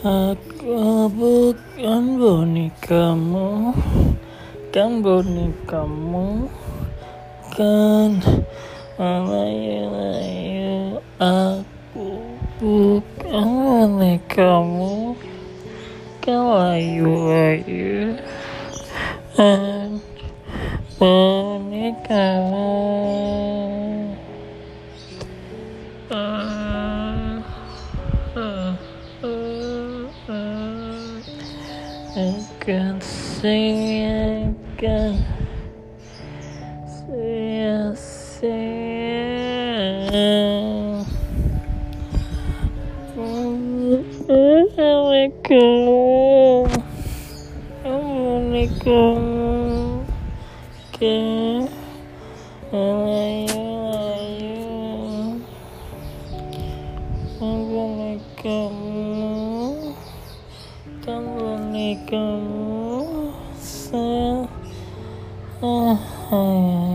Aku bukan bonekamu Kan bonekamu Kan melayu-layu Aku. Bukan bonekamu Kan layu-layu Kan bonekamu Akan sia-siakan sia-sia Assalamualaikum Assalamualaikum Ke Ayu-ayu Assalamualaikum Assalamualaikum Sa Ah, ah,